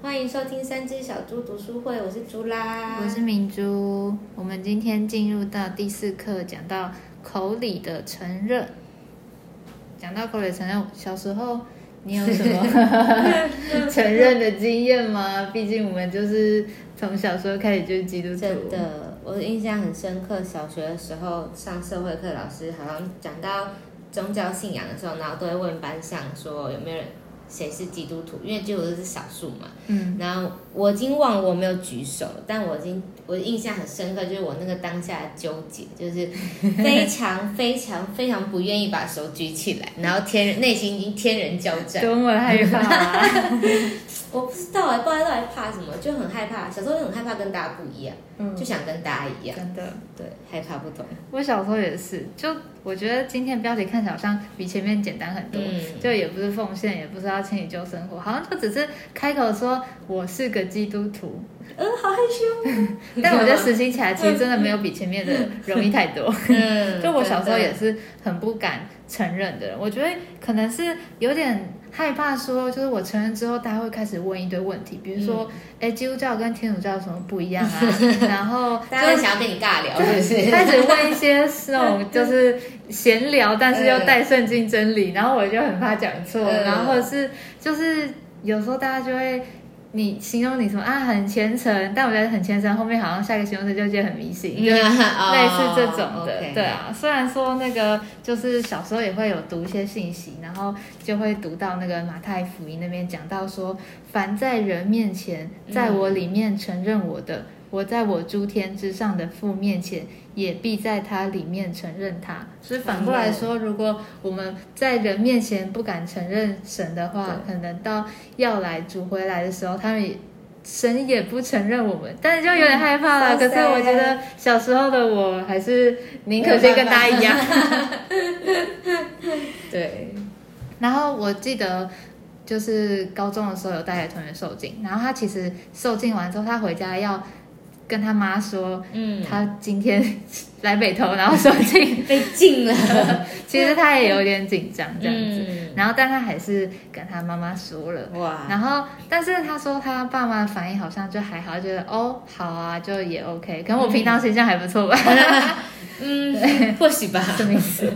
欢迎收听三只小猪读书会，我是猪啦，我是明珠。我们今天进入到第四课，讲到口里的承认。讲到口里承认，小时候你有什么 承认的经验吗？毕竟我们就是从小时候开始就是基督徒。真的，我印象很深刻。小学的时候上社会课，老师好像讲到宗教信仰的时候，然后都会问班上说有没有人。谁是基督徒？因为基督徒是少数嘛。嗯。然后我已经忘了我没有举手，但我已经我印象很深刻，就是我那个当下的纠结，就是 非常非常非常不愿意把手举起来，然后天内心已经天人交战，多么害怕！我不知道哎，不知道到底怕什么，就很害怕。小时候很害怕跟大家不一样，嗯，就想跟大家一样。真的，对，害怕不同。我小时候也是，就我觉得今天标题看起来好像比前面简单很多，就也不是奉献，也不是要请你救生活，好像就只是开口说我是个基督徒。嗯，好害羞。但我觉得实行起来其实真的没有比前面的容易太多。嗯，就我小时候也是很不敢承认的人，我觉得可能是有点。害怕说，就是我承认之后，大家会开始问一堆问题，比如说，哎，基督教跟天主教有什么不一样啊？然后大家想要跟你尬聊，是不是？开始问一些那种就是闲聊，但是又带圣经真理，然后我就很怕讲错，然后是就是有时候大家就会。你形容你什么啊？很虔诚，但我觉得很虔诚后面好像下一个形容词就觉得很迷信，就 类似这种的。对啊，虽然说那个就是小时候也会有读一些信息，然后就会读到那个马太福音那边讲到说，凡在人面前，在我里面承认我的。我在我诸天之上的父面前，也必在他里面承认他。所以反过来说，如果我们在人面前不敢承认神的话，可能到要来主回来的时候，他们神也不承认我们，但是就有点害怕了。可是我觉得小时候的我还是宁可先跟他一样。对。然后我记得就是高中的时候有带同学受浸，然后他其实受浸完之后，他回家要。跟他妈说，嗯，他今天 来北投，然后受禁 被禁了。其实他也有点紧张这样子，然后但他还是跟他妈妈说了。哇！然后但是他说他爸妈反应好像就还好，觉得哦好啊，就也 OK。可能我平常形象还不错吧。嗯，或许吧，什么意思？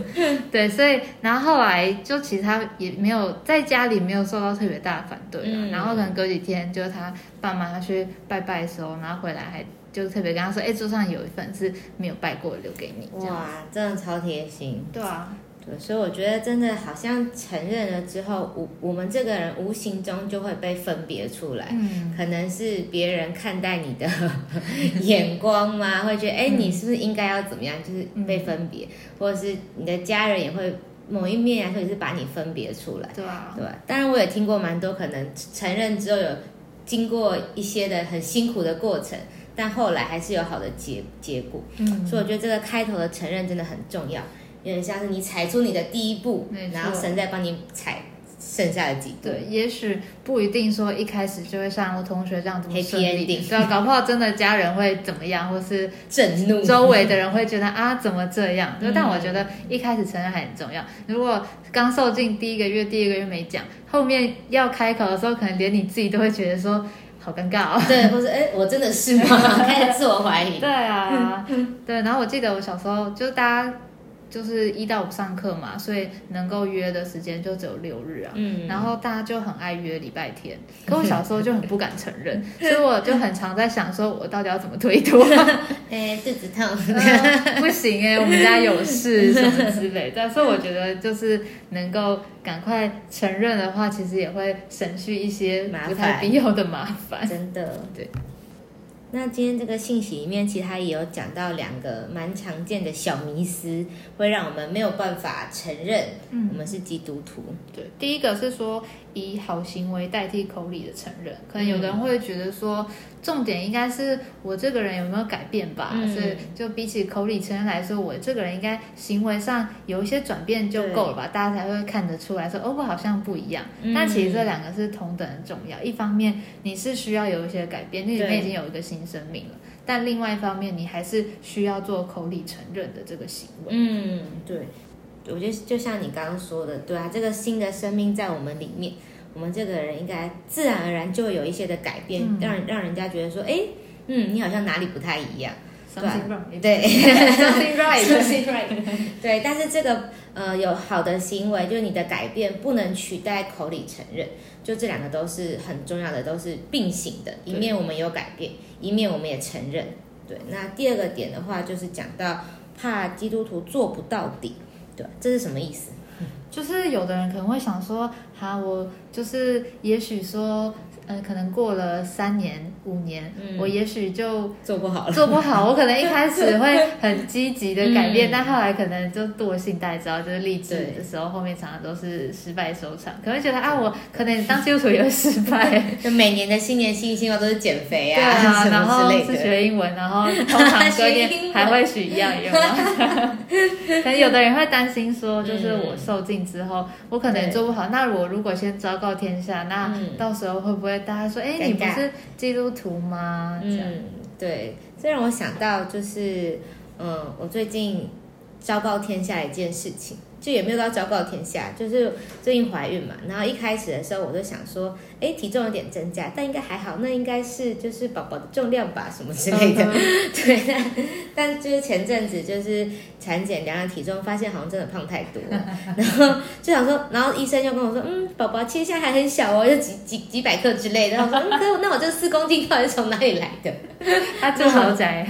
对，所以然后后来就其实他也没有在家里没有受到特别大的反对，然后可能隔几天就是他爸妈去拜拜的时候，然后回来还。就特别跟他说，哎，桌上有一份是没有拜过，留给你。哇，真的超贴心。对啊，对，所以我觉得真的好像承认了之后，我我们这个人无形中就会被分别出来。嗯，可能是别人看待你的 眼光吗？会觉得，哎，你是不是应该要怎么样？就是被分别，或者是你的家人也会某一面来说也是把你分别出来。对啊，对。当然，我也听过蛮多，可能承认之后有经过一些的很辛苦的过程。但后来还是有好的结结果，嗯，所以我觉得这个开头的承认真的很重要，有点像是你踩出你的第一步，然后神在帮你踩剩下的几步。对，也许不一定说一开始就会像我同学这样这么顺利，对啊，搞不好真的家人会怎么样，或是震怒，周围的人会觉得啊怎么这样？就但我觉得一开始承认还很重要。如果刚受尽第一个月、第二个月没讲，后面要开口的时候，可能连你自己都会觉得说。好尴尬哦！对，或者哎，我真的是吗？开始自我怀疑。对啊，对。然后我记得我小时候，就大家就是一到五上课嘛，所以能够约的时间就只有六日啊。嗯。然后大家就很爱约礼拜天，可我小时候就很不敢承认，所以我就很常在想，说我到底要怎么推脱？哎，肚子痛，不行哎，我们家有事什么之类的。所以我觉得就是能够。赶快承认的话，其实也会省去一些不太必要的麻烦。真的，对。那今天这个信息里面，其实它也有讲到两个蛮常见的小迷思，会让我们没有办法承认我们是基督徒。对，第一个是说以好行为代替口里的承认，可能有的人会觉得说。重点应该是我这个人有没有改变吧？所以就比起口里承认来说，我这个人应该行为上有一些转变就够了吧？大家才会看得出来说，哦，我好像不一样。但其实这两个是同等的重要。一方面你是需要有一些改变，你里面已经有一个新生命了；但另外一方面，你还是需要做口里承认的这个行为。嗯，对，我觉得就像你刚刚说的，对啊，这个新的生命在我们里面。我们这个人应该自然而然就会有一些的改变，嗯让人让人家觉得说，哎，嗯，你好像哪里不太一样。Something wrong，对 Something right，Something right 对，但是这个呃有好的行为，就是你的改变不能取代口里承认，就这两个都是很重要的，都是并行的。一面我们有改变，一面我们也承认。对，那第二个点的话，就是讲到怕基督徒做不到底，对，这是什么意思？就是有的人可能会想说，哈，我就是也许说，呃，可能过了三年、五年，嗯我也许就做不好了，做不好。我可能一开始 会很积极的改变，嗯但后来可能就惰性大招，就是励志的时候，后面常常都是失败收场。可能觉得啊，我可能当基督徒也会失败。就每年的新年新希望都是减肥对啊，然后是么之类的。学英文，然后通常隔学英文天还会许一样愿，望？可能有的人会担心说，就是嗯我受尽之后，我可能做不好。那我如果先昭告天下，那嗯到时候会不会大家说，哎，你不是基督徒吗？嗯，对，这让我想到就是，嗯，我最近昭告天下一件事情，就也没有到昭告天下，就是最近怀孕嘛。然后一开始的时候，我就想说，哎，体重有点增加，但应该还好，那应该是就是宝宝的重量吧，什么之类的。对，但但就是前阵子就是产检量量体重，发现好像真的胖太多了，然后就想说，然后医生又跟我说，嗯，宝宝其实现在还很小哦，就几几几百克之类的。然后我说，那我这四公斤到底是从哪里来的？他住豪宅，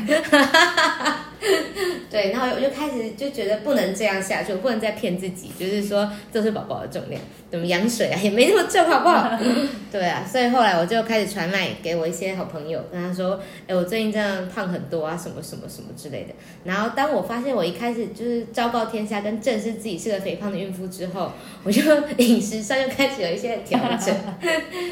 对，然后我就开始就觉得不能这样下去，我不能再骗自己，就是说这是宝宝的重量，怎么羊水啊也没那么重，好不好？对啊，所以后来我就开始传赖给我一些好朋友，跟他说，哎，我最近这样胖很多啊，什么什么什么之类的。然后当我发现我一开始就是昭告天下跟正视自己是个肥胖的孕妇之后，我就 饮食上又开始有一些调整，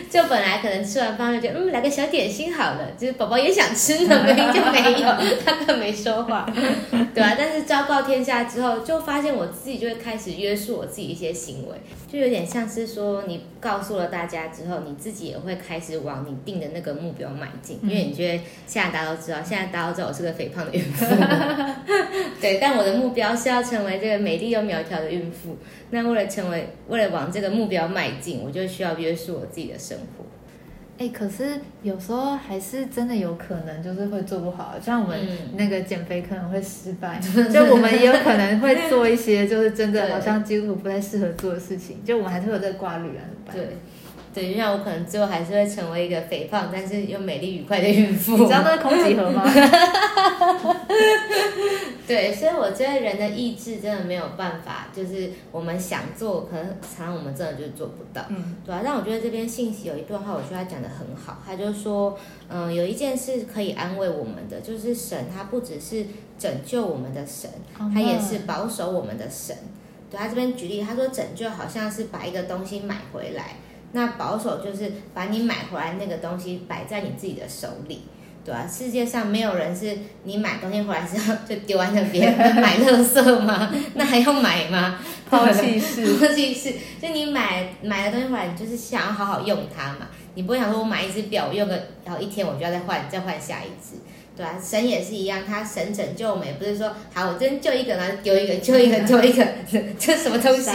就本来可能吃完饭就觉得嗯来个小点心好了，就是宝宝也想吃呢，明明就没有，他更没说话。对啊，但是昭告天下之后，就发现我自己就会开始约束我自己一些行为，就有点像是说，你告诉了大家之后，你自己也会开始往你定的那个目标迈进，因为你觉得现在大家都知道，现在大家都知道我是个肥胖的孕妇，对，但我的目标是要成为这个美丽又苗条的孕妇。那为了成为，为了往这个目标迈进，我就需要约束我自己的生活。哎，可是有时候还是真的有可能就是会做不好，像我们嗯那个减肥可能会失败，就我们也有可能会做一些就是真的好像基督徒不太适合做的事情，就我们还是会有这个挂虑啊，怎么办？对，对，就像我可能最后还是会成为一个肥胖但是又美丽愉快的孕妇。你知道那是空集合吗？对，所以我觉得人的意志真的没有办法，就是我们想做，可能常常我们真的就是做不到。嗯，对啊，但我觉得这边信息有一段话，我觉得他讲的很好，他就说，嗯，有一件事可以安慰我们的，就是神他不只是拯救我们的神，他也是保守我们的神。对他这边举例，他说拯救好像是把一个东西买回来，那保守就是把你买回来那个东西摆在你自己的手里。对啊，世界上没有人是你买东西回来之后就丢在那边 买垃圾吗？那还要买吗？抛弃式，抛弃式，就你买买了东西回来，你就是想要好好用它嘛，你不会想说我买一只表，用个然后一天我就要再换，再换下一支。对啊，神也是一样，他神拯救我们，也不是说好我真救一个，然后丢一个，救一个，丢一个，这什么东西？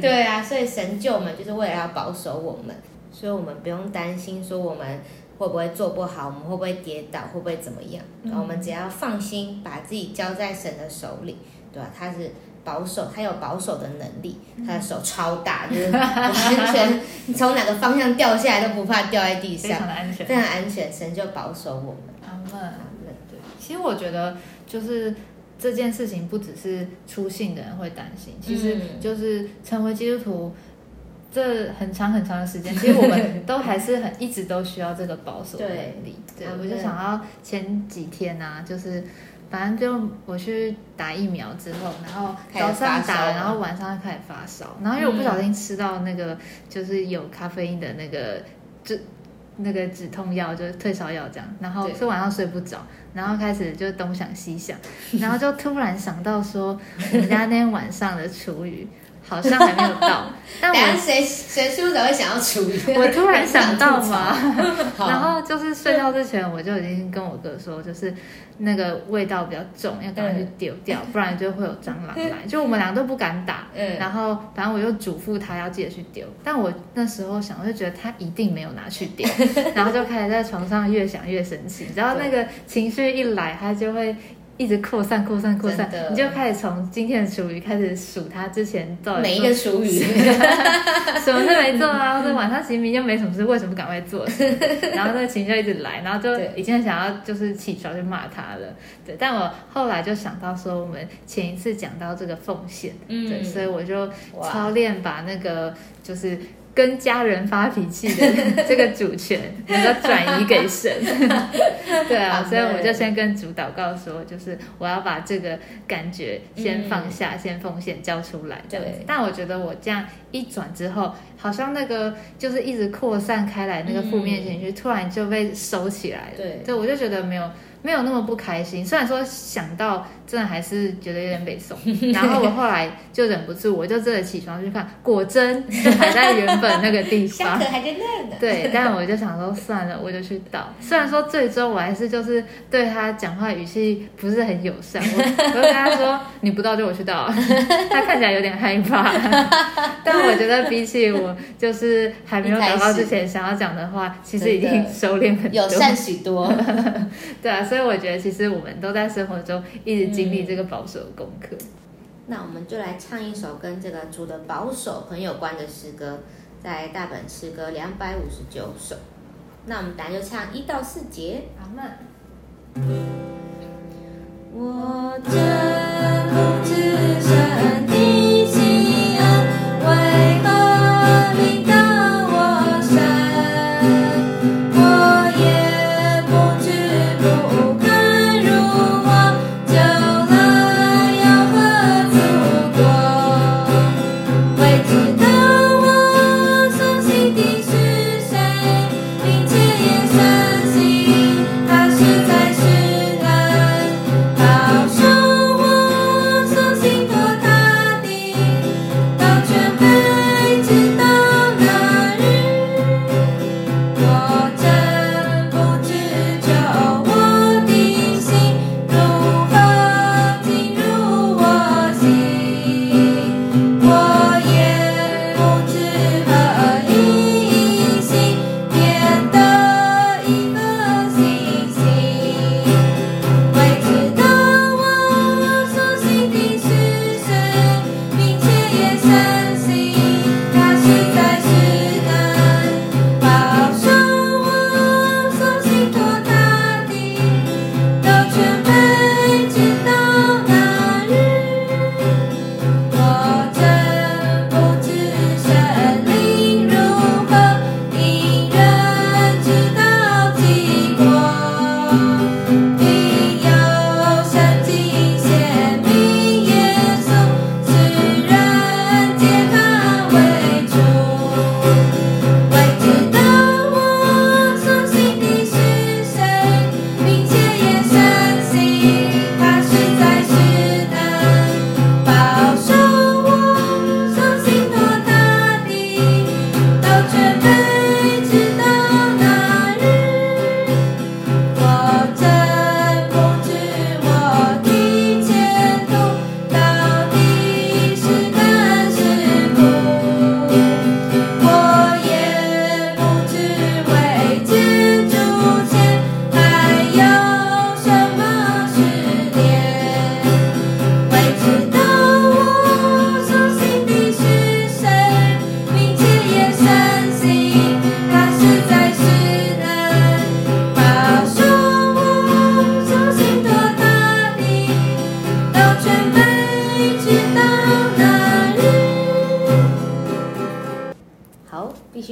对啊，所以神救我们就是为了要保守我们，所以我们不用担心说我们会不会做不好，我们会不会跌倒，会不会怎么样？嗯我们只要放心，把自己交在神的手里，对吧、他是保守，他有保守的能力，他的手超大，就是 完全你从哪个方向掉下来都不怕掉在地上非常安全非。常安全，神就保守我们。阿门。对，其实我觉得就是这件事情不只是出信的人会担心，其实嗯就是成为基督徒。这很长很长的时间，其实我们都还是很一直都需要这个保守的能力。对，对我就想到前几天啊，就是反正就我去打疫苗之后，然后早上打，了然后晚上开始发烧，然后因为我不小心吃到那个就是有咖啡因的那个就那个止痛药，就是退烧药这样，然后对所以晚上睡不着，然后开始就东想西想，然后就突然想到说我们家那天晚上的厨余。好像还没有到。但我谁谁输者会想要处理？我突然想到嘛，然后就是睡觉之前我就已经跟我哥说，就是那个味道比较重，要赶快去丢掉，不然就会有蟑螂来。就我们俩都不敢打，嗯然后反正我就嘱咐他要记得去丢。但我那时候想，我就觉得他一定没有拿去丢，然后就开始在床上越想越生气。然后那个情绪一来，他就会。一直扩散、扩散、扩散，你就开始从今天的厨余开始数他之前到底每一做个俗语，什么事没做啊？或者晚上其实明明就没什么事，为什么不赶快做？然后那个情绪就一直来，然后就已经很想要就是起床就骂他了。对，但我后来就想到说，我们前一次讲到这个奉献，嗯对，所以我就操练把那个就是。跟家人发脾气的这个主权 能够转移给神，对啊，所以我就先跟主祷告说，就是我要把这个感觉先放嗯。下，先奉献交出来这样子。对。但我觉得我这样一转之后，好像那个就是一直扩散开来那个负面情绪，突然就被收起来了。对。对，我就觉得没有没有那么不开心。虽然说想到，真的还是觉得有点北宋。然后我后来就忍不住，我就真的起床去看，果真就还在原本那个地方下课。还在那呢。对，但我就想说算了，我就去倒。虽然说最终我还是就是对他讲话语气不是很友善，我 我就跟他说你不倒就我去倒，他看起来有点害怕。但我觉得比起我就是还没有祷告之前想要讲的话，其实已经收敛很多。友善许多，对啊，所以我觉得其实我们都在生活中一直经历这个保守的功课。那我们就来唱一首跟这个主的保守很有关的诗歌，在大本诗歌两百五十九首。那我们等下就唱一到四节。阿门。我真不知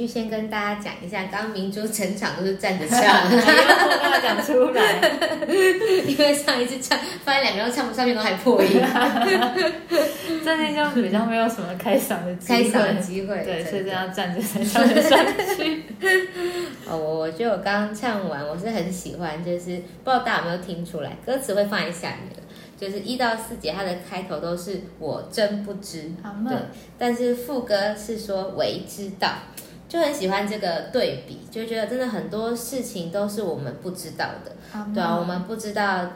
先跟大家讲一下，刚刚明珠整场都是站着唱。我跟他讲出来，因为上一次唱，发现两个人都唱不上去，都还破音，最近就比较没有什么开嗓的机会，开嗓的机会。对，所以这样站着才唱得上去。哦，我我觉得我刚刚唱完，我是很喜欢，就是不知道大家有没有听出来，歌词会放在下面，就是一到四节，它的开头都是我真不知，阿对，，但是副歌是说为知道，就很喜欢这个对比，就觉得真的很多事情都是我们不知道的，对啊，我们不知道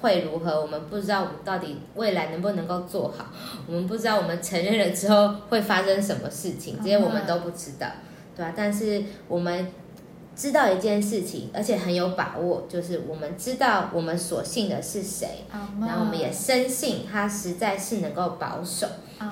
会如何，我们不知道我们到底未来能不能够做好，我们不知道我们承认了之后会发生什么事情，这些我们都不知道，对啊，但是我们知道一件事情，而且很有把握，就是我们知道我们所信的是谁，然后我们也深信他实在是能够保守。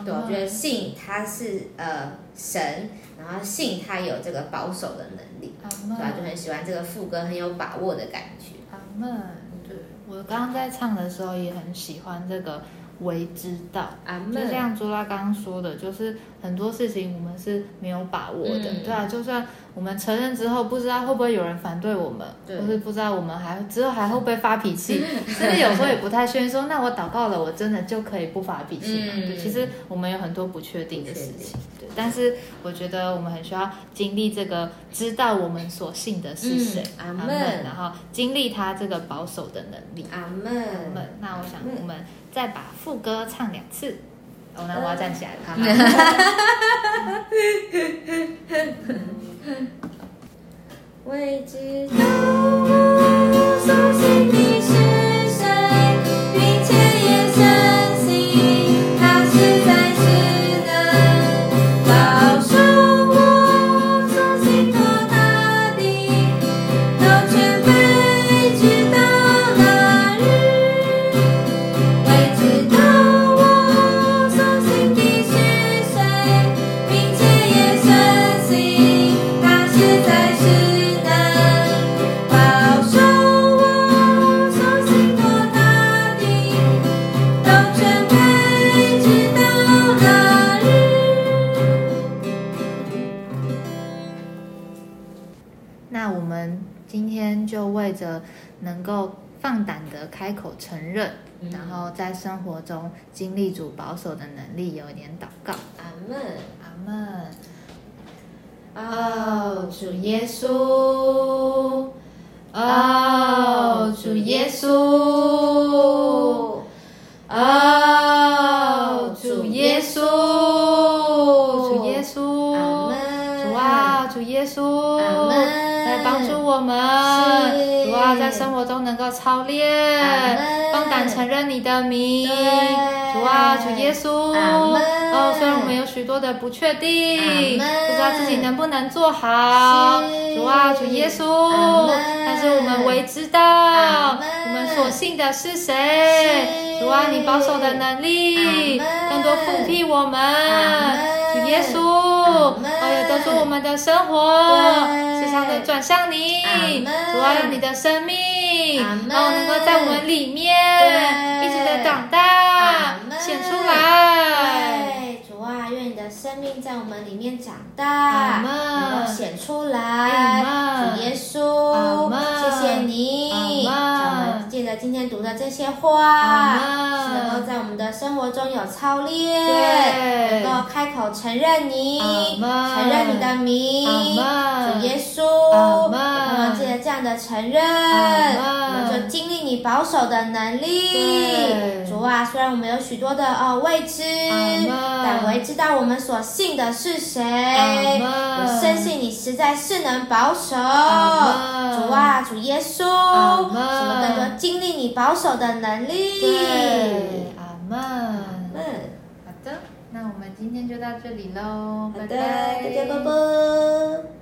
对，我觉得信他是呃神，然后信他有这个保守的能力，对吧、门，就很喜欢这个副歌，很有把握的感觉。阿门。对我刚刚在唱的时候也很喜欢这个为之道。就像朱拉刚刚说的，就是很多事情我们是没有把握的，嗯。对啊，就算我们承认之后，不知道会不会有人反对我们，对。或是不知道我们还之后还会不会发脾气，甚至有时候也不太确定说，那我祷告了，我真的就可以不发脾气吗？嗯。对，其实我们有很多不确定的事情，对，但是我觉得我们很需要经历这个，知道我们所信的是谁，嗯阿门然后经历他这个保守的能力。阿门，那我想嗯我们再把副歌唱两次。哦，那我要站起来了。好 未知道我所信的开口承认，嗯。然后在生活中经历主保守的能力，有一点祷告。阿门。阿门。哦，主耶稣，哦，主耶稣，哦，主耶稣，主耶稣，阿门。主啊，主耶稣，阿门。来帮助我们，是。主啊，在生活中能够操练阿门，放胆承认你的名，对。主啊，主耶稣，哦，虽然我们有许多的不确定，不知道自己能不能做好，是。主啊，主耶稣，但是我们唯知道我们所信的是谁，是。主啊，你保守的能力更多复辟我们。主耶稣，哦，也得出我们的生活，时常的转向你。主啊，让你的生命，哦，能够在我们里面对一直的长大显出来。对，主啊，愿你的生命在我们里面长大，能够显出来。主耶稣谢谢你，阿门让我们借着今天读的这些话，是能够在我们的生活中有操练，能够开口承认你，承认你的名，主耶稣，阿门也盼望借这样的承认，我们就经历你保守的能力。主啊，虽然我们有许多的呃未知，但唯知道我们所信的是谁。我深信你实在是能保守。主啊，主耶稣，阿门使我们更多经历你保守的能力。对，阿门。嗯，好的，那我们今天就到这里喽，拜拜，大家拜拜。